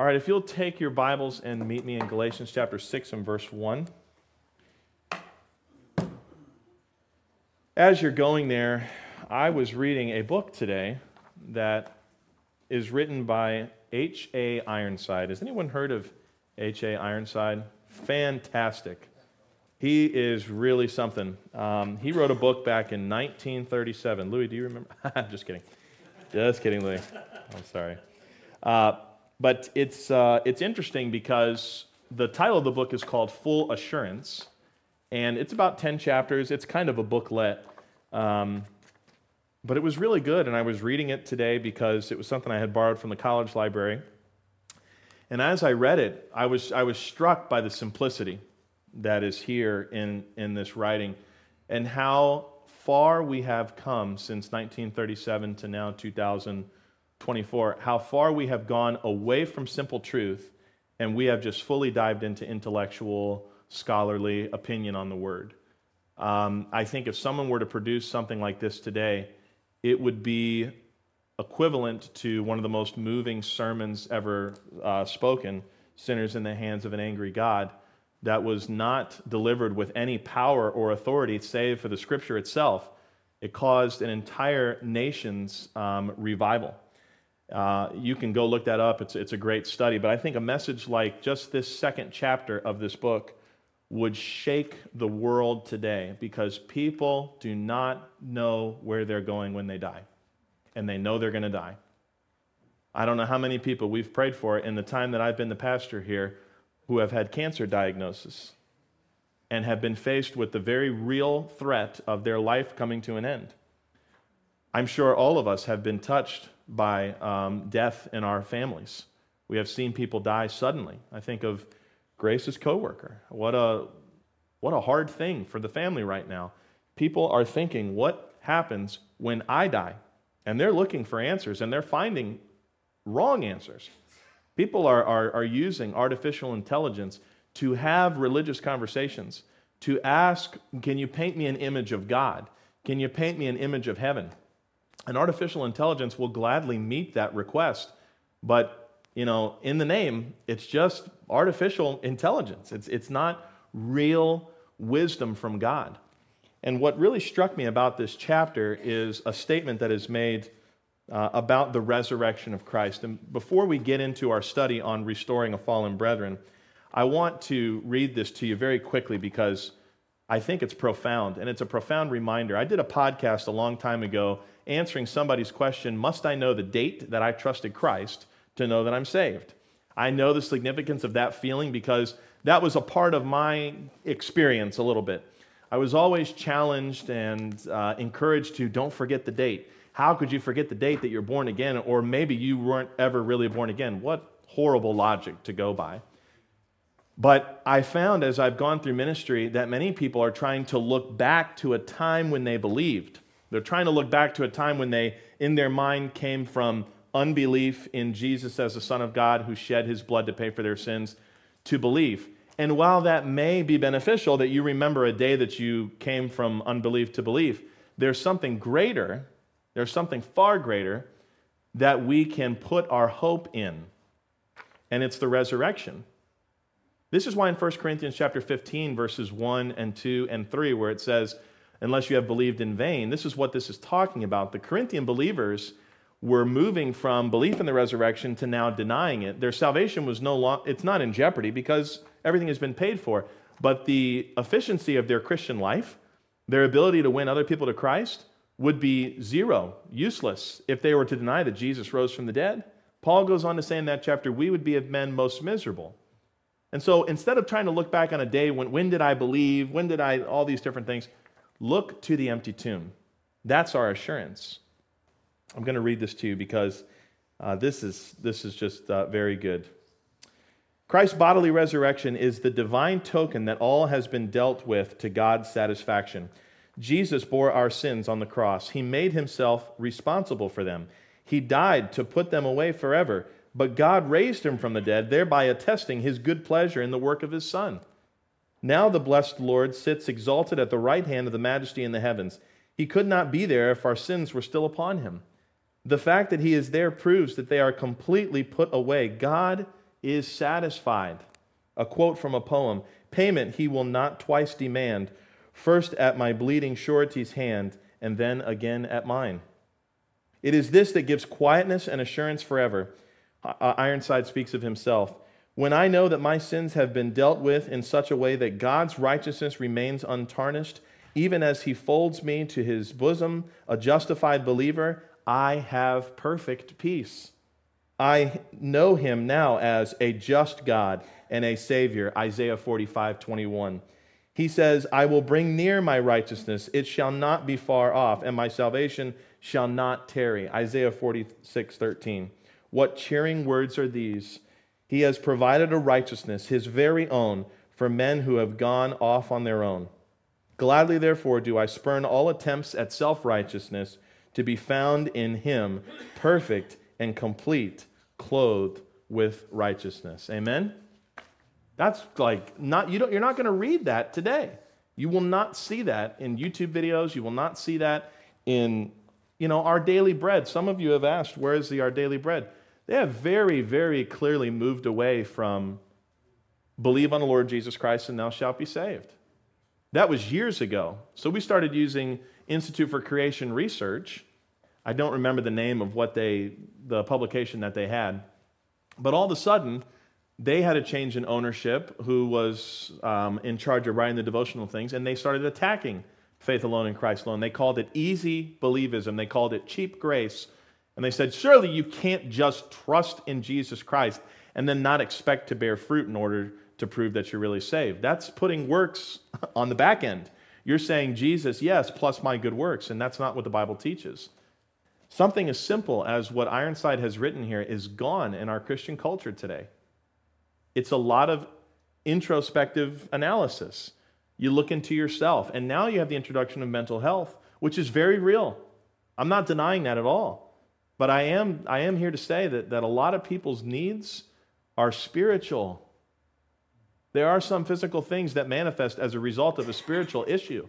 All right, if you'll take your Bibles and meet me in Galatians chapter 6 and verse 1. As you're going there, I was reading a book today that is written by H.A. Ironside. Has anyone heard of H.A. Ironside? Fantastic. He is really something. Um, he wrote a book back in 1937. Louis, do you remember? Just kidding. Just kidding, Louis. I'm sorry. Uh, but it's, uh, it's interesting because the title of the book is called Full Assurance, and it's about 10 chapters. It's kind of a booklet. Um, but it was really good, and I was reading it today because it was something I had borrowed from the college library. And as I read it, I was, I was struck by the simplicity that is here in, in this writing and how far we have come since 1937 to now 2000. 24, how far we have gone away from simple truth and we have just fully dived into intellectual, scholarly opinion on the word. Um, I think if someone were to produce something like this today, it would be equivalent to one of the most moving sermons ever uh, spoken Sinners in the Hands of an Angry God that was not delivered with any power or authority save for the scripture itself. It caused an entire nation's um, revival. Uh, you can go look that up. It's, it's a great study. But I think a message like just this second chapter of this book would shake the world today because people do not know where they're going when they die. And they know they're going to die. I don't know how many people we've prayed for in the time that I've been the pastor here who have had cancer diagnosis and have been faced with the very real threat of their life coming to an end. I'm sure all of us have been touched by um, death in our families. We have seen people die suddenly. I think of Grace's coworker. What a what a hard thing for the family right now. People are thinking, what happens when I die? And they're looking for answers and they're finding wrong answers. People are, are, are using artificial intelligence to have religious conversations, to ask, Can you paint me an image of God? Can you paint me an image of heaven? And artificial intelligence will gladly meet that request. But, you know, in the name, it's just artificial intelligence. It's, it's not real wisdom from God. And what really struck me about this chapter is a statement that is made uh, about the resurrection of Christ. And before we get into our study on restoring a fallen brethren, I want to read this to you very quickly because I think it's profound, and it's a profound reminder. I did a podcast a long time ago answering somebody's question Must I know the date that I trusted Christ to know that I'm saved? I know the significance of that feeling because that was a part of my experience a little bit. I was always challenged and uh, encouraged to don't forget the date. How could you forget the date that you're born again? Or maybe you weren't ever really born again. What horrible logic to go by. But I found as I've gone through ministry that many people are trying to look back to a time when they believed. They're trying to look back to a time when they, in their mind, came from unbelief in Jesus as the Son of God who shed his blood to pay for their sins to belief. And while that may be beneficial that you remember a day that you came from unbelief to belief, there's something greater, there's something far greater that we can put our hope in. And it's the resurrection. This is why in 1 Corinthians chapter 15 verses 1 and 2 and 3 where it says unless you have believed in vain, this is what this is talking about. The Corinthian believers were moving from belief in the resurrection to now denying it. Their salvation was no long it's not in jeopardy because everything has been paid for, but the efficiency of their Christian life, their ability to win other people to Christ would be zero, useless if they were to deny that Jesus rose from the dead. Paul goes on to say in that chapter, we would be of men most miserable. And so instead of trying to look back on a day when, when did I believe, when did I, all these different things, look to the empty tomb. That's our assurance. I'm going to read this to you because uh, this, is, this is just uh, very good. Christ's bodily resurrection is the divine token that all has been dealt with to God's satisfaction. Jesus bore our sins on the cross. He made himself responsible for them. He died to put them away forever but God raised him from the dead, thereby attesting his good pleasure in the work of his Son. Now the blessed Lord sits exalted at the right hand of the majesty in the heavens. He could not be there if our sins were still upon him. The fact that he is there proves that they are completely put away. God is satisfied. A quote from a poem Payment he will not twice demand, first at my bleeding surety's hand, and then again at mine. It is this that gives quietness and assurance forever. Ironside speaks of himself. When I know that my sins have been dealt with in such a way that God's righteousness remains untarnished, even as he folds me to his bosom, a justified believer, I have perfect peace. I know him now as a just God and a Savior. Isaiah 45, 21. He says, I will bring near my righteousness, it shall not be far off, and my salvation shall not tarry. Isaiah 46, 13. What cheering words are these? He has provided a righteousness, his very own, for men who have gone off on their own. Gladly, therefore, do I spurn all attempts at self righteousness to be found in him, perfect and complete, clothed with righteousness. Amen? That's like not you don't you're not going to read that today. You will not see that in YouTube videos. You will not see that in you know our daily bread. Some of you have asked, where is the our daily bread? They have very, very clearly moved away from believe on the Lord Jesus Christ and thou shalt be saved. That was years ago. So we started using Institute for Creation Research I don't remember the name of what they, the publication that they had. But all of a sudden, they had a change in ownership who was um, in charge of writing the devotional things, and they started attacking faith alone in Christ alone. They called it easy believism, they called it cheap grace. And they said, surely you can't just trust in Jesus Christ and then not expect to bear fruit in order to prove that you're really saved. That's putting works on the back end. You're saying Jesus, yes, plus my good works, and that's not what the Bible teaches. Something as simple as what Ironside has written here is gone in our Christian culture today. It's a lot of introspective analysis. You look into yourself, and now you have the introduction of mental health, which is very real. I'm not denying that at all. But I am, I am here to say that, that a lot of people's needs are spiritual. There are some physical things that manifest as a result of a spiritual issue.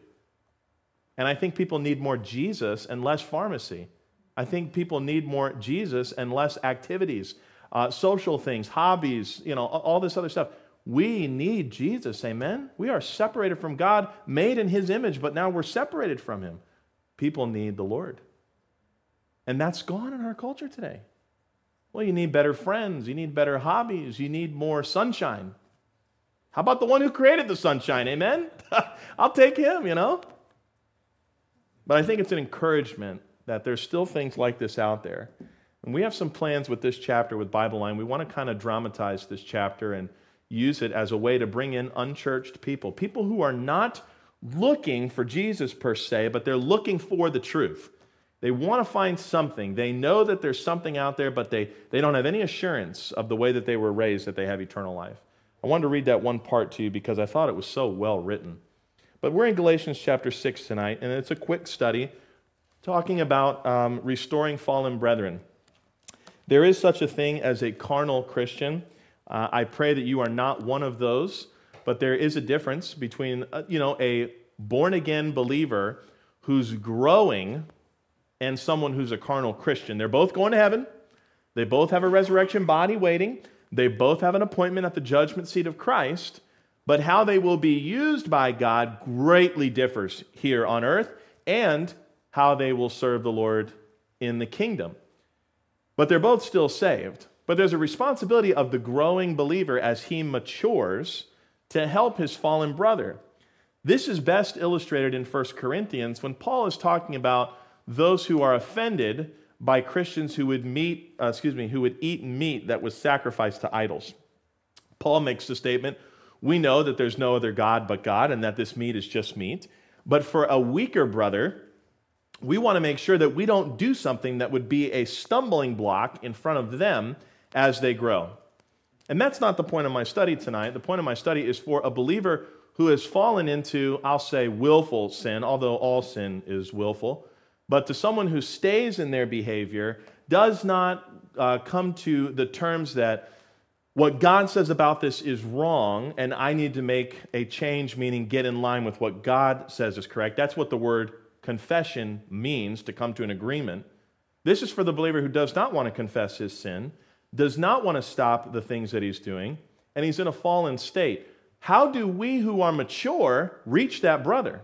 And I think people need more Jesus and less pharmacy. I think people need more Jesus and less activities, uh, social things, hobbies, you know, all this other stuff. We need Jesus, amen? We are separated from God, made in His image, but now we're separated from Him. People need the Lord. And that's gone in our culture today. Well, you need better friends, you need better hobbies, you need more sunshine. How about the one who created the sunshine, amen? I'll take him, you know? But I think it's an encouragement that there's still things like this out there. And we have some plans with this chapter with Bible Line. We want to kind of dramatize this chapter and use it as a way to bring in unchurched people, people who are not looking for Jesus per se, but they're looking for the truth. They want to find something. They know that there's something out there, but they, they don't have any assurance of the way that they were raised that they have eternal life. I wanted to read that one part to you because I thought it was so well written. But we're in Galatians chapter 6 tonight, and it's a quick study talking about um, restoring fallen brethren. There is such a thing as a carnal Christian. Uh, I pray that you are not one of those, but there is a difference between, uh, you know, a born again believer who's growing and someone who's a carnal Christian. They're both going to heaven. They both have a resurrection body waiting. They both have an appointment at the judgment seat of Christ. But how they will be used by God greatly differs here on earth and how they will serve the Lord in the kingdom. But they're both still saved. But there's a responsibility of the growing believer as he matures to help his fallen brother. This is best illustrated in 1 Corinthians when Paul is talking about those who are offended by Christians who would meet, uh, excuse me, who would eat meat that was sacrificed to idols. Paul makes the statement, we know that there's no other God but God and that this meat is just meat. But for a weaker brother, we want to make sure that we don't do something that would be a stumbling block in front of them as they grow. And that's not the point of my study tonight. The point of my study is for a believer who has fallen into, I'll say, willful sin, although all sin is willful, but to someone who stays in their behavior, does not uh, come to the terms that what God says about this is wrong, and I need to make a change, meaning get in line with what God says is correct. That's what the word confession means to come to an agreement. This is for the believer who does not want to confess his sin, does not want to stop the things that he's doing, and he's in a fallen state. How do we who are mature reach that brother?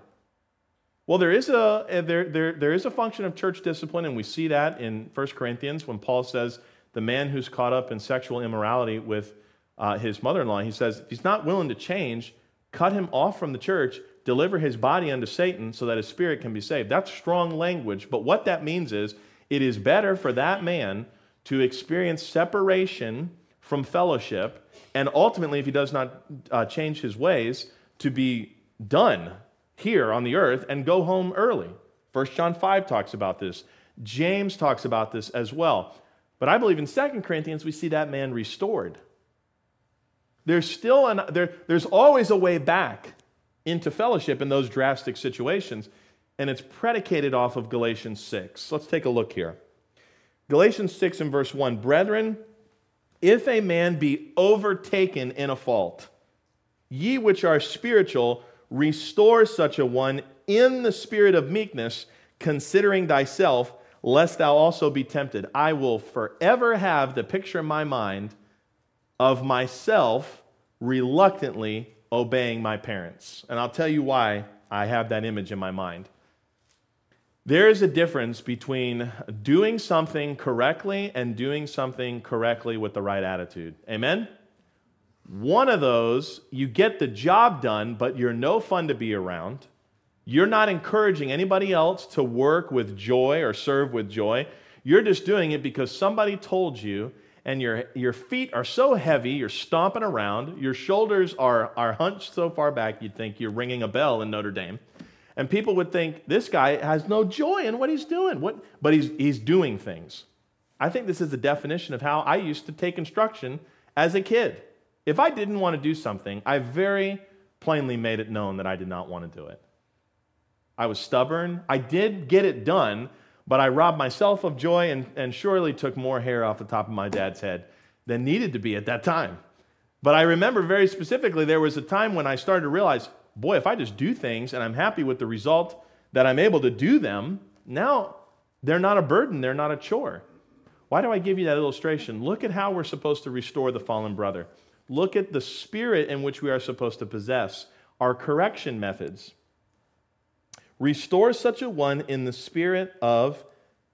Well, there is a, there, there, there is a function of church discipline, and we see that in 1 Corinthians when Paul says the man who's caught up in sexual immorality with uh, his mother in law, he says, if he's not willing to change, cut him off from the church, deliver his body unto Satan so that his spirit can be saved. That's strong language, but what that means is it is better for that man to experience separation from fellowship, and ultimately, if he does not uh, change his ways, to be done here on the earth and go home early. 1 John 5 talks about this. James talks about this as well. But I believe in 2 Corinthians, we see that man restored. There's still an, there, there's always a way back into fellowship in those drastic situations, and it's predicated off of Galatians 6. Let's take a look here. Galatians 6 and verse 1 Brethren, if a man be overtaken in a fault, ye which are spiritual, restore such a one in the spirit of meekness, considering thyself, lest thou also be tempted. I will forever have the picture in my mind of myself reluctantly obeying my parents. And I'll tell you why I have that image in my mind. There is a difference between doing something correctly and doing something correctly with the right attitude. Amen? One of those, you get the job done, but you're no fun to be around. You're not encouraging anybody else to work with joy or serve with joy. You're just doing it because somebody told you, and your, your feet are so heavy, you're stomping around. Your shoulders are, are hunched so far back, you'd think you're ringing a bell in Notre Dame. And people would think this guy has no joy in what he's doing. What? But he's, he's doing things. I think this is the definition of how I used to take instruction as a kid. If I didn't want to do something, I very plainly made it known that I did not want to do it. I was stubborn. I did get it done, but I robbed myself of joy and, and surely took more hair off the top of my dad's head than needed to be at that time. But I remember very specifically there was a time when I started to realize boy, if I just do things and I'm happy with the result that I'm able to do them, now they're not a burden, they're not a chore. Why do I give you that illustration? Look at how we're supposed to restore the fallen brother. Look at the spirit in which we are supposed to possess, our correction methods. Restore such a one in the spirit of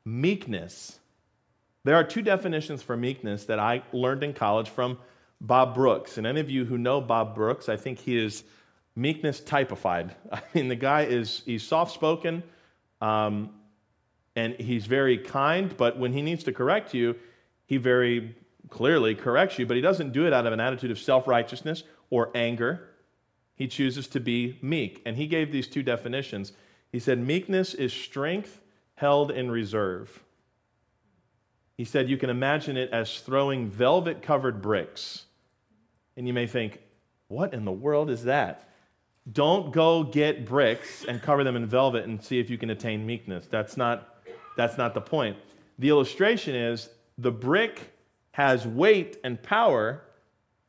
meekness. There are two definitions for meekness that I learned in college from Bob Brooks. And any of you who know Bob Brooks, I think he is meekness typified. I mean, the guy is he's soft spoken, um, and he's very kind. But when he needs to correct you, he very clearly corrects you. But he doesn't do it out of an attitude of self righteousness or anger. He chooses to be meek, and he gave these two definitions. He said, "Meekness is strength held in reserve." He said, "You can imagine it as throwing velvet covered bricks." And you may think, what in the world is that? Don't go get bricks and cover them in velvet and see if you can attain meekness. That's not, that's not the point. The illustration is the brick has weight and power,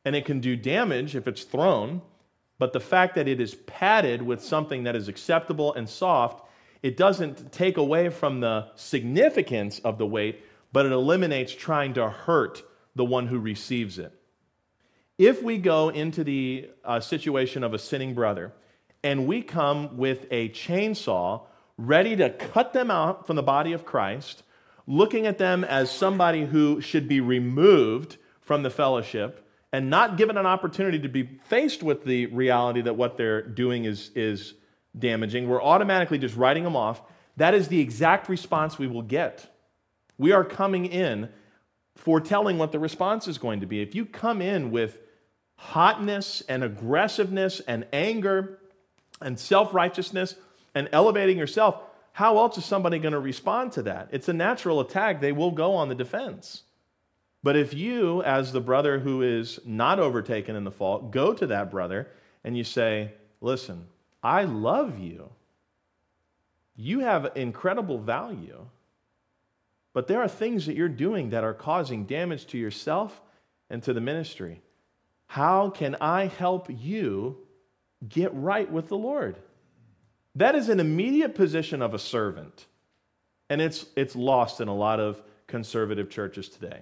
and it can do damage if it's thrown. But the fact that it is padded with something that is acceptable and soft, it doesn't take away from the significance of the weight, but it eliminates trying to hurt the one who receives it. If we go into the uh, situation of a sinning brother and we come with a chainsaw ready to cut them out from the body of Christ, looking at them as somebody who should be removed from the fellowship and not given an opportunity to be faced with the reality that what they're doing is, is damaging, we're automatically just writing them off. That is the exact response we will get. We are coming in foretelling what the response is going to be. If you come in with hotness and aggressiveness and anger and self righteousness and elevating yourself, how else is somebody going to respond to that? It's a natural attack. They will go on the defense. But if you, as the brother who is not overtaken in the fault, go to that brother and you say, Listen, I love you. You have incredible value. But there are things that you're doing that are causing damage to yourself and to the ministry. How can I help you get right with the Lord? That is an immediate position of a servant. And it's, it's lost in a lot of conservative churches today.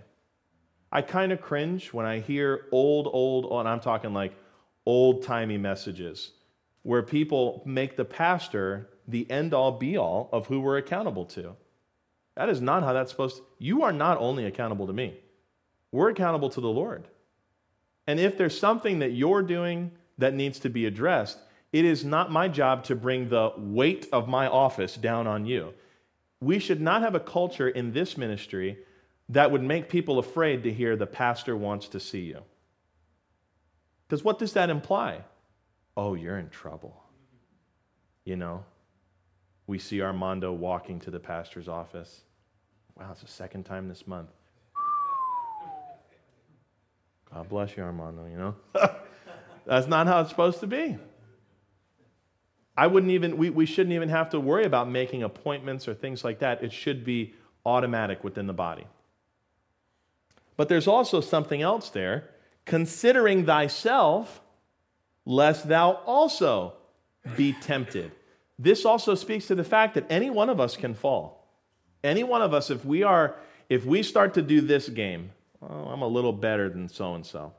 I kind of cringe when I hear old, old, oh, and I'm talking like old timey messages where people make the pastor the end all be all of who we're accountable to. That is not how that's supposed to. You are not only accountable to me, we're accountable to the Lord. And if there's something that you're doing that needs to be addressed, it is not my job to bring the weight of my office down on you. We should not have a culture in this ministry that would make people afraid to hear the pastor wants to see you. Because what does that imply? Oh, you're in trouble. You know, we see Armando walking to the pastor's office. Wow, it's the second time this month. God bless you, Armando, you know? That's not how it's supposed to be. I wouldn't even, we, we shouldn't even have to worry about making appointments or things like that. It should be automatic within the body. But there's also something else there considering thyself, lest thou also be tempted. This also speaks to the fact that any one of us can fall. Any one of us, if we are, if we start to do this game, oh, I'm a little better than so and so.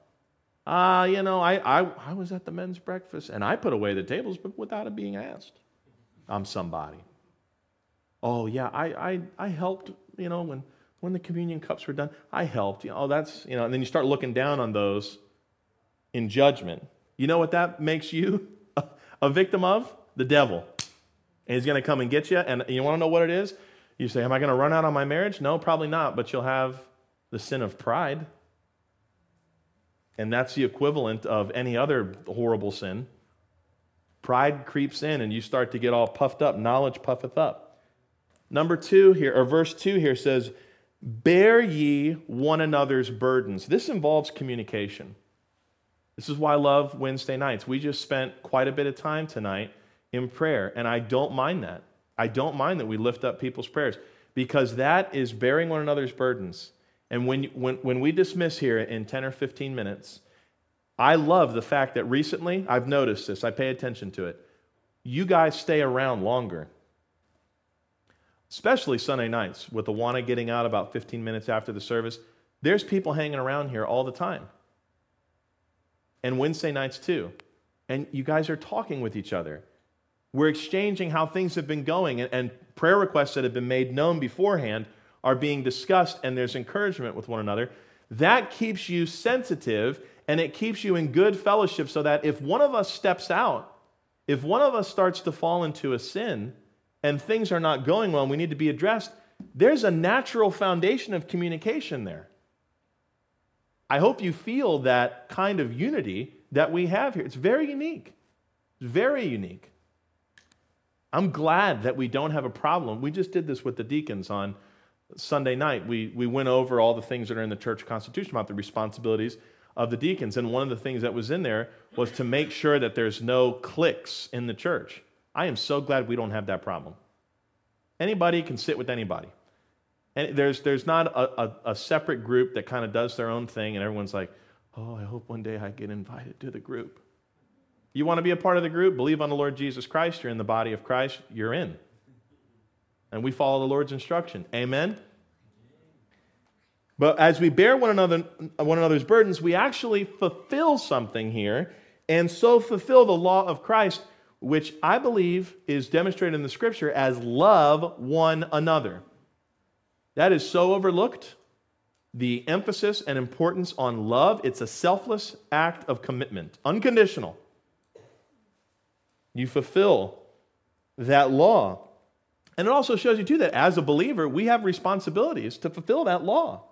Ah, you know, I, I, I was at the men's breakfast and I put away the tables, but without it being asked. I'm somebody. Oh, yeah, I, I, I helped, you know, when, when the communion cups were done, I helped. You know, oh, that's, you know, and then you start looking down on those in judgment. You know what that makes you a victim of? The devil. And he's going to come and get you. And you want to know what it is? You say, Am I going to run out on my marriage? No, probably not. But you'll have the sin of pride. And that's the equivalent of any other horrible sin. Pride creeps in and you start to get all puffed up. Knowledge puffeth up. Number two here, or verse two here says, Bear ye one another's burdens. This involves communication. This is why I love Wednesday nights. We just spent quite a bit of time tonight in prayer, and I don't mind that. I don't mind that we lift up people's prayers because that is bearing one another's burdens. And when, when, when we dismiss here in 10 or 15 minutes, I love the fact that recently, I've noticed this, I pay attention to it. You guys stay around longer especially Sunday nights with Awana getting out about 15 minutes after the service. There's people hanging around here all the time. And Wednesday nights too. And you guys are talking with each other. We're exchanging how things have been going, and, and prayer requests that have been made known beforehand are being discussed, and there's encouragement with one another. That keeps you sensitive and it keeps you in good fellowship so that if one of us steps out, if one of us starts to fall into a sin, and things are not going well and we need to be addressed, there's a natural foundation of communication there. I hope you feel that kind of unity that we have here. It's very unique. It's very unique. I'm glad that we don't have a problem. We just did this with the deacons on Sunday night. We, we went over all the things that are in the church constitution about the responsibilities of the deacons. And one of the things that was in there was to make sure that there's no cliques in the church. I am so glad we don't have that problem. Anybody can sit with anybody. And there's, there's not a, a, a separate group that kind of does their own thing, and everyone's like, oh, I hope one day I get invited to the group. You want to be a part of the group? Believe on the Lord Jesus Christ. You're in the body of Christ. You're in. And we follow the Lord's instruction. Amen? But as we bear one, another, one another's burdens, we actually fulfill something here, and so fulfill the law of Christ which I believe is demonstrated in the scripture as love one another. That is so overlooked. The emphasis and importance on love, it's a selfless act of commitment, unconditional. You fulfill that law. And it also shows you, too, that as a believer, we have responsibilities to fulfill that law.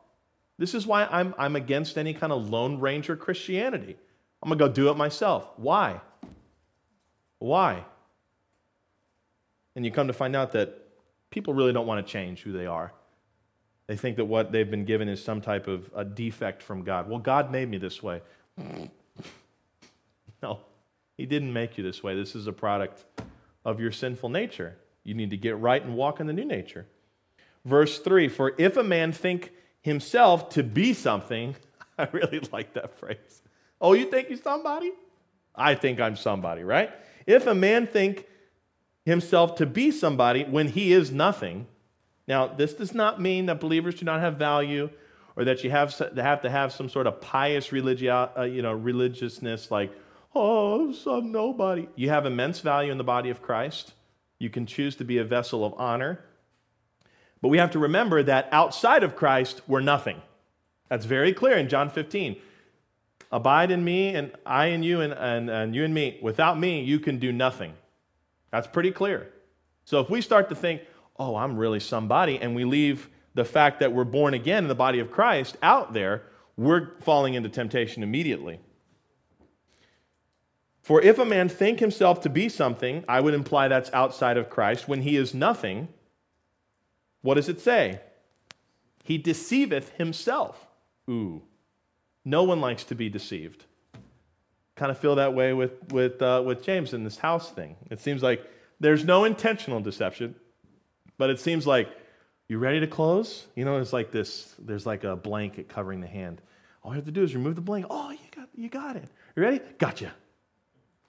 This is why I'm, I'm against any kind of Lone Ranger Christianity. I'm going to go do it myself. Why? Why? And you come to find out that people really don't want to change who they are. They think that what they've been given is some type of a defect from God. Well, God made me this way. no, He didn't make you this way. This is a product of your sinful nature. You need to get right and walk in the new nature. Verse 3 For if a man think himself to be something, I really like that phrase. Oh, you think you're somebody? I think I'm somebody, right? If a man think himself to be somebody when he is nothing, now this does not mean that believers do not have value or that you have, have to have some sort of pious religio, uh, you know, religiousness like, oh, I'm nobody. You have immense value in the body of Christ. You can choose to be a vessel of honor. But we have to remember that outside of Christ, we're nothing. That's very clear in John 15. Abide in me, and I in you, and, and, and you in me. Without me, you can do nothing. That's pretty clear. So if we start to think, oh, I'm really somebody, and we leave the fact that we're born again in the body of Christ out there, we're falling into temptation immediately. For if a man think himself to be something, I would imply that's outside of Christ. When he is nothing, what does it say? He deceiveth himself. Ooh. No one likes to be deceived. Kind of feel that way with, with, uh, with James in this house thing. It seems like there's no intentional deception, but it seems like you ready to close? You know, it's like this there's like a blanket covering the hand. All you have to do is remove the blanket. Oh, you got, you got it. You ready? Gotcha.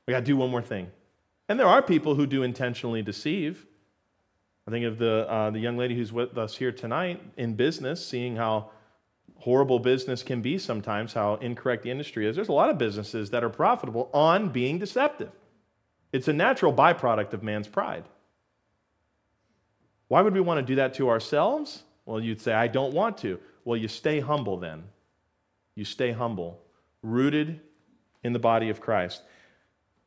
We got to do one more thing. And there are people who do intentionally deceive. I think of the, uh, the young lady who's with us here tonight in business, seeing how horrible business can be sometimes, how incorrect the industry is. There's a lot of businesses that are profitable on being deceptive. It's a natural byproduct of man's pride. Why would we want to do that to ourselves? Well, you'd say, I don't want to. Well, you stay humble then. You stay humble, rooted in the body of Christ.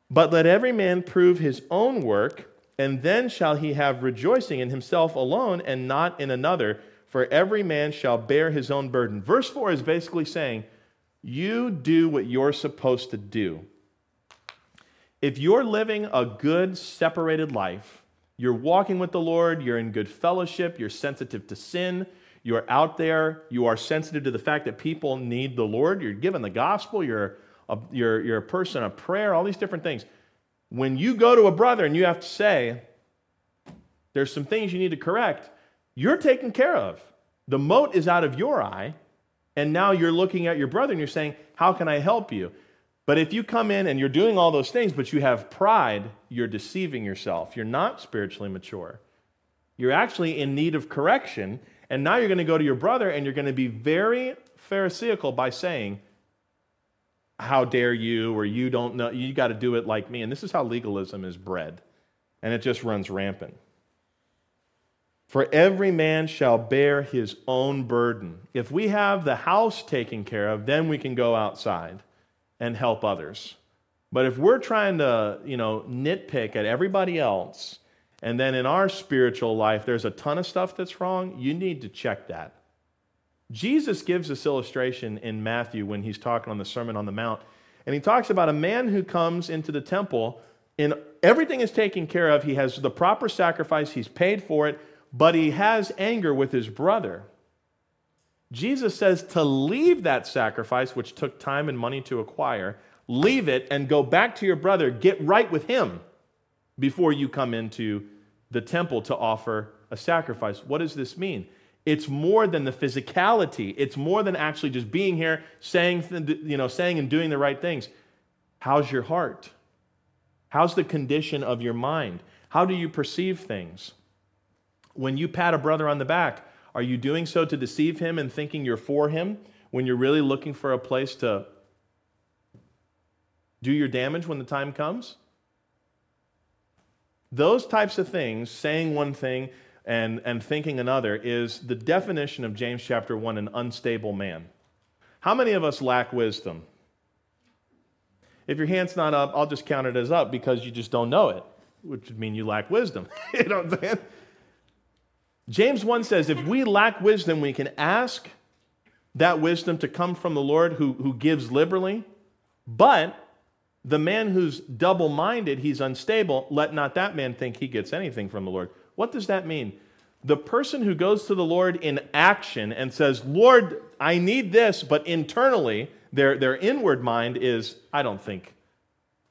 But let every man prove his own work, and then shall he have rejoicing in himself alone and not in another for every man shall bear his own burden. Verse 4 is basically saying, you do what you're supposed to do. If you're living a good, separated life, you're walking with the Lord, you're in good fellowship, you're sensitive to sin, you're out there, you are sensitive to the fact that people need the Lord, you're given the gospel, you're a, you're, you're a person of prayer, all these different things. When you go to a brother and you have to say, there's some things you need to correct, you're taken care of. The mote is out of your eye, and now you're looking at your brother and you're saying, How can I help you? But if you come in and you're doing all those things, but you have pride, you're deceiving yourself. You're not spiritually mature. You're actually in need of correction. And now you're going to go to your brother and you're going to be very Pharisaical by saying, How dare you? Or you don't know, you got to do it like me. And this is how legalism is bred. And it just runs rampant. For every man shall bear his own burden. If we have the house taken care of, then we can go outside and help others. But if we're trying to, you know, nitpick at everybody else, and then in our spiritual life there's a ton of stuff that's wrong, you need to check that. Jesus gives this illustration in Matthew when he's talking on the Sermon on the Mount, and he talks about a man who comes into the temple and everything is taken care of. He has the proper sacrifice, he's paid for it, but he has anger with his brother. Jesus says to leave that sacrifice, which took time and money to acquire, leave it and go back to your brother, get right with him before you come into the temple to offer a sacrifice. What does this mean? It's more than the physicality. It's more than actually just being here, saying, you know, saying and doing the right things. How's your heart? How's the condition of your mind? How do you perceive things? When you pat a brother on the back, are you doing so to deceive him and thinking you're for him when you're really looking for a place to do your damage when the time comes? Those types of things, saying one thing and, and thinking another, is the definition of James chapter 1 an unstable man. How many of us lack wisdom? If your hand's not up, I'll just count it as up because you just don't know it, which would mean you lack wisdom. you know what I'm saying? James 1 says, if we lack wisdom, we can ask that wisdom to come from the Lord who, who gives liberally. But the man who's double minded, he's unstable, let not that man think he gets anything from the Lord. What does that mean? The person who goes to the Lord in action and says, Lord, I need this, but internally, their, their inward mind is, I don't think,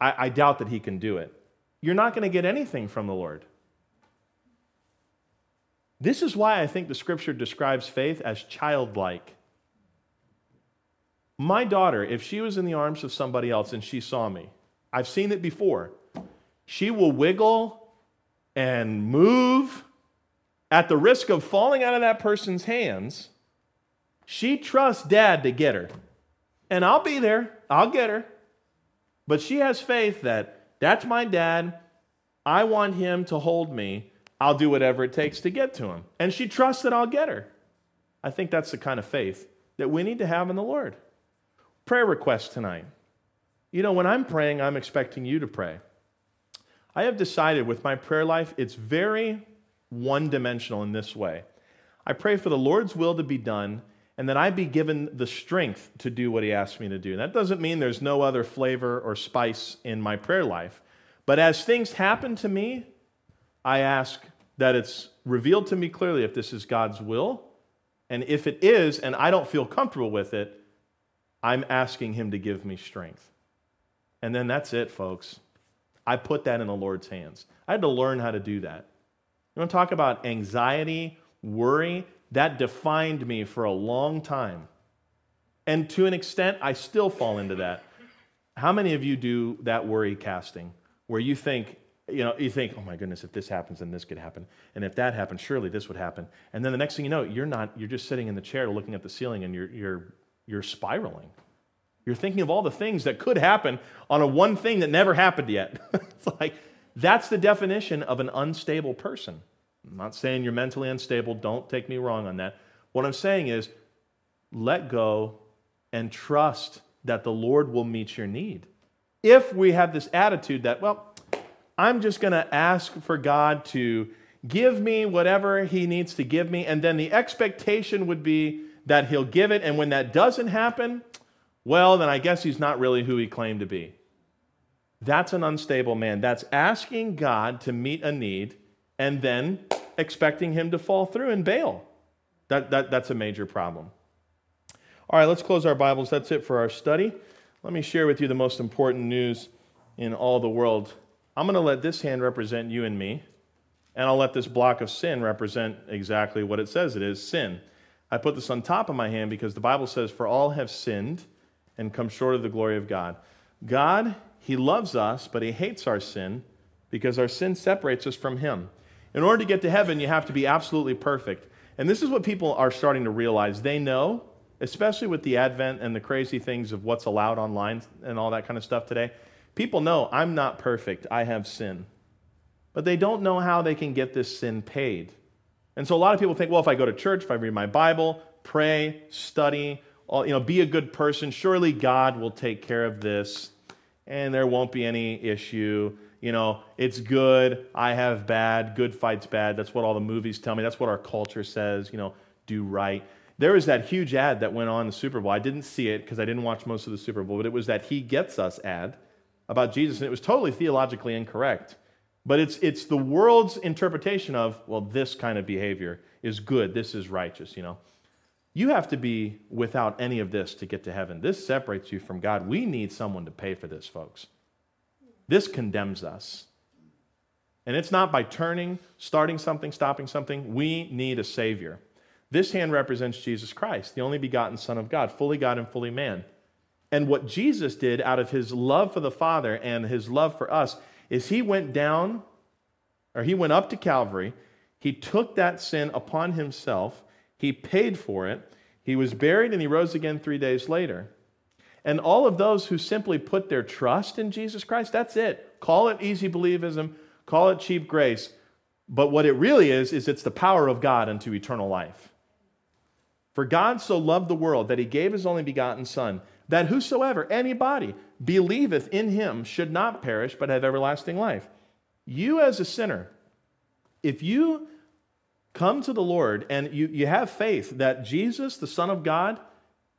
I, I doubt that he can do it. You're not going to get anything from the Lord. This is why I think the scripture describes faith as childlike. My daughter, if she was in the arms of somebody else and she saw me, I've seen it before, she will wiggle and move at the risk of falling out of that person's hands She trusts dad to get her. And I'll be there, I'll get her. But she has faith that that's my dad. I want him to hold me. I'll do whatever it takes to get to him. And she trusts that I'll get her. I think that's the kind of faith that we need to have in the Lord. Prayer request tonight. You know, when I'm praying, I'm expecting you to pray. I have decided with my prayer life, it's very one dimensional in this way. I pray for the Lord's will to be done and that I be given the strength to do what He asks me to do. And That doesn't mean there's no other flavor or spice in my prayer life. But as things happen to me, I ask that it's revealed to me clearly if this is God's will. And if it is, and I don't feel comfortable with it, I'm asking Him to give me strength. And then that's it, folks. I put that in the Lord's hands. I had to learn how to do that. You want to talk about anxiety, worry? That defined me for a long time. And to an extent, I still fall into that. How many of you do that worry casting where you think, you know, you think, oh my goodness, if this happens, then this could happen. And if that happens, surely this would happen. And then the next thing you know, you're not, you're just sitting in the chair looking at the ceiling and you're, you're, you're spiraling. You're thinking of all the things that could happen on a one thing that never happened yet. it's like, that's the definition of an unstable person. I'm not saying you're mentally unstable. Don't take me wrong on that. What I'm saying is let go and trust that the Lord will meet your need. If we have this attitude that, well, I'm just going to ask for God to give me whatever He needs to give me, and then the expectation would be that He'll give it, and when that doesn't happen, well, then I guess He's not really who He claimed to be. That's an unstable man. That's asking God to meet a need and then expecting him to fall through and bail. That, that, that's a major problem. All right, let's close our Bibles. That's it for our study. Let me share with you the most important news in all the world. I'm going to let this hand represent you and me, and I'll let this block of sin represent exactly what it says it is sin. I put this on top of my hand because the Bible says, For all have sinned and come short of the glory of God. God, He loves us, but He hates our sin because our sin separates us from Him. In order to get to heaven, you have to be absolutely perfect. And this is what people are starting to realize. They know, especially with the advent and the crazy things of what's allowed online and all that kind of stuff today, people know I'm not perfect. I have sin. But they don't know how they can get this sin paid. And so a lot of people think, well, if I go to church, if I read my Bible, pray, study, you know, be a good person, surely God will take care of this and there won't be any issue you know, it's good, I have bad, good fights bad. That's what all the movies tell me. That's what our culture says, you know, do right. There was that huge ad that went on the Super Bowl. I didn't see it because I didn't watch most of the Super Bowl, but it was that He Gets Us ad about Jesus, and it was totally theologically incorrect. But it's, it's the world's interpretation of, well, this kind of behavior is good, this is righteous, you know. You have to be without any of this to get to heaven. This separates you from God. We need someone to pay for this, folks. This condemns us. And it's not by turning, starting something, stopping something. We need a Savior. This hand represents Jesus Christ, the only begotten Son of God, fully God and fully man. And what Jesus did out of his love for the Father and his love for us is he went down, or he went up to Calvary. He took that sin upon himself. He paid for it. He was buried and he rose again three days later. And all of those who simply put their trust in Jesus Christ, that's it. Call it easy believism, call it cheap grace. But what it really is, is it's the power of God unto eternal life. For God so loved the world that he gave his only begotten Son, that whosoever, anybody, believeth in him should not perish, but have everlasting life. You, as a sinner, if you come to the Lord and you, you have faith that Jesus, the Son of God,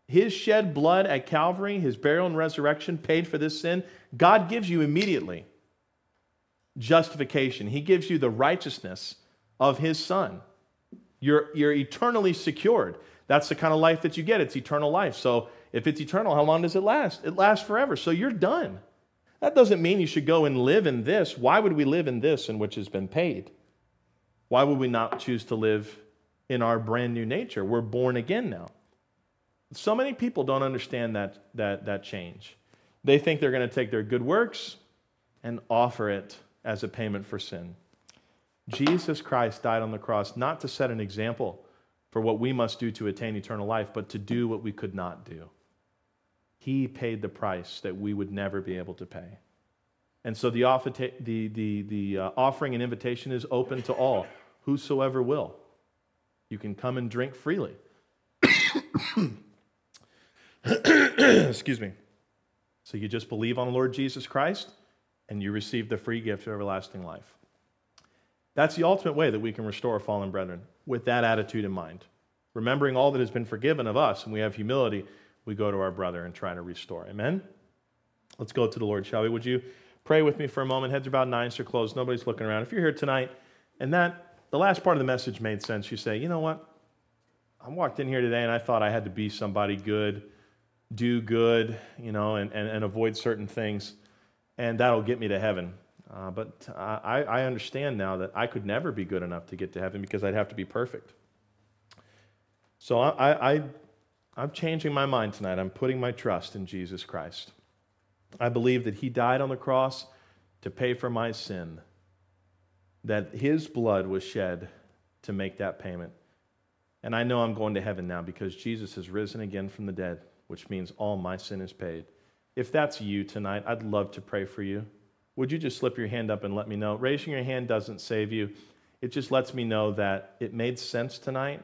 his shed blood at Calvary, his burial and resurrection paid for this sin, God gives you immediately justification. He gives you the righteousness of his son. You're, you're eternally secured. That's the kind of life that you get. It's eternal life. So if it's eternal, how long does it last? It lasts forever. So you're done. That doesn't mean you should go and live in this. Why would we live in this in which has been paid? Why would we not choose to live in our brand new nature? We're born again now. So many people don't understand that, that, that change. They think they're going to take their good works and offer it as a payment for sin. Jesus Christ died on the cross not to set an example for what we must do to attain eternal life, but to do what we could not do. He paid the price that we would never be able to pay. And so the, the, the, the uh, offering and invitation is open to all, whosoever will. You can come and drink freely. Excuse me. So you just believe on the Lord Jesus Christ and you receive the free gift of everlasting life. That's the ultimate way that we can restore fallen brethren with that attitude in mind. Remembering all that has been forgiven of us and we have humility, we go to our brother and try to restore. Amen? Let's go to the Lord, shall we? Would you pray with me for a moment? Heads are about nine, so closed. Nobody's looking around. If you're here tonight and that the last part of the message made sense, you say, you know what? I walked in here today and I thought I had to be somebody good, do good, you know, and, and, and avoid certain things, and that'll get me to heaven. Uh, but I, I understand now that I could never be good enough to get to heaven because I'd have to be perfect. So I, I, I'm changing my mind tonight. I'm putting my trust in Jesus Christ. I believe that He died on the cross to pay for my sin, that His blood was shed to make that payment. And I know I'm going to heaven now because Jesus has risen again from the dead, which means all my sin is paid. If that's you tonight, I'd love to pray for you. Would you just slip your hand up and let me know? Raising your hand doesn't save you, it just lets me know that it made sense tonight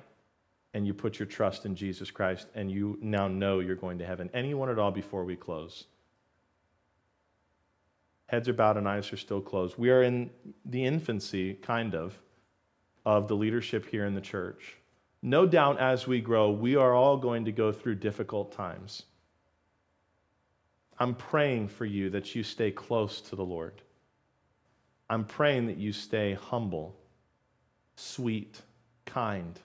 and you put your trust in Jesus Christ and you now know you're going to heaven. Anyone at all before we close? Heads are bowed and eyes are still closed. We are in the infancy, kind of, of the leadership here in the church. No doubt as we grow, we are all going to go through difficult times. I'm praying for you that you stay close to the Lord. I'm praying that you stay humble, sweet, kind.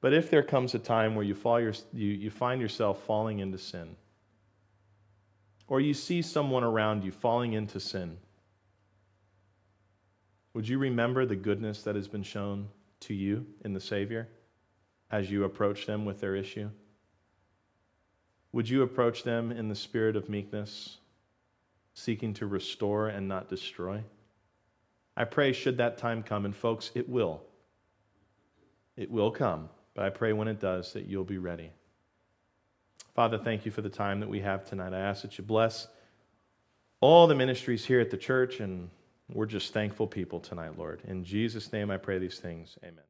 But if there comes a time where you, fall your, you, you find yourself falling into sin, or you see someone around you falling into sin, would you remember the goodness that has been shown to you in the Savior as you approach them with their issue? Would you approach them in the spirit of meekness, seeking to restore and not destroy? I pray, should that time come, and folks, it will. It will come, but I pray when it does that you'll be ready. Father, thank you for the time that we have tonight. I ask that you bless all the ministries here at the church and we're just thankful people tonight, Lord. In Jesus' name I pray these things. Amen.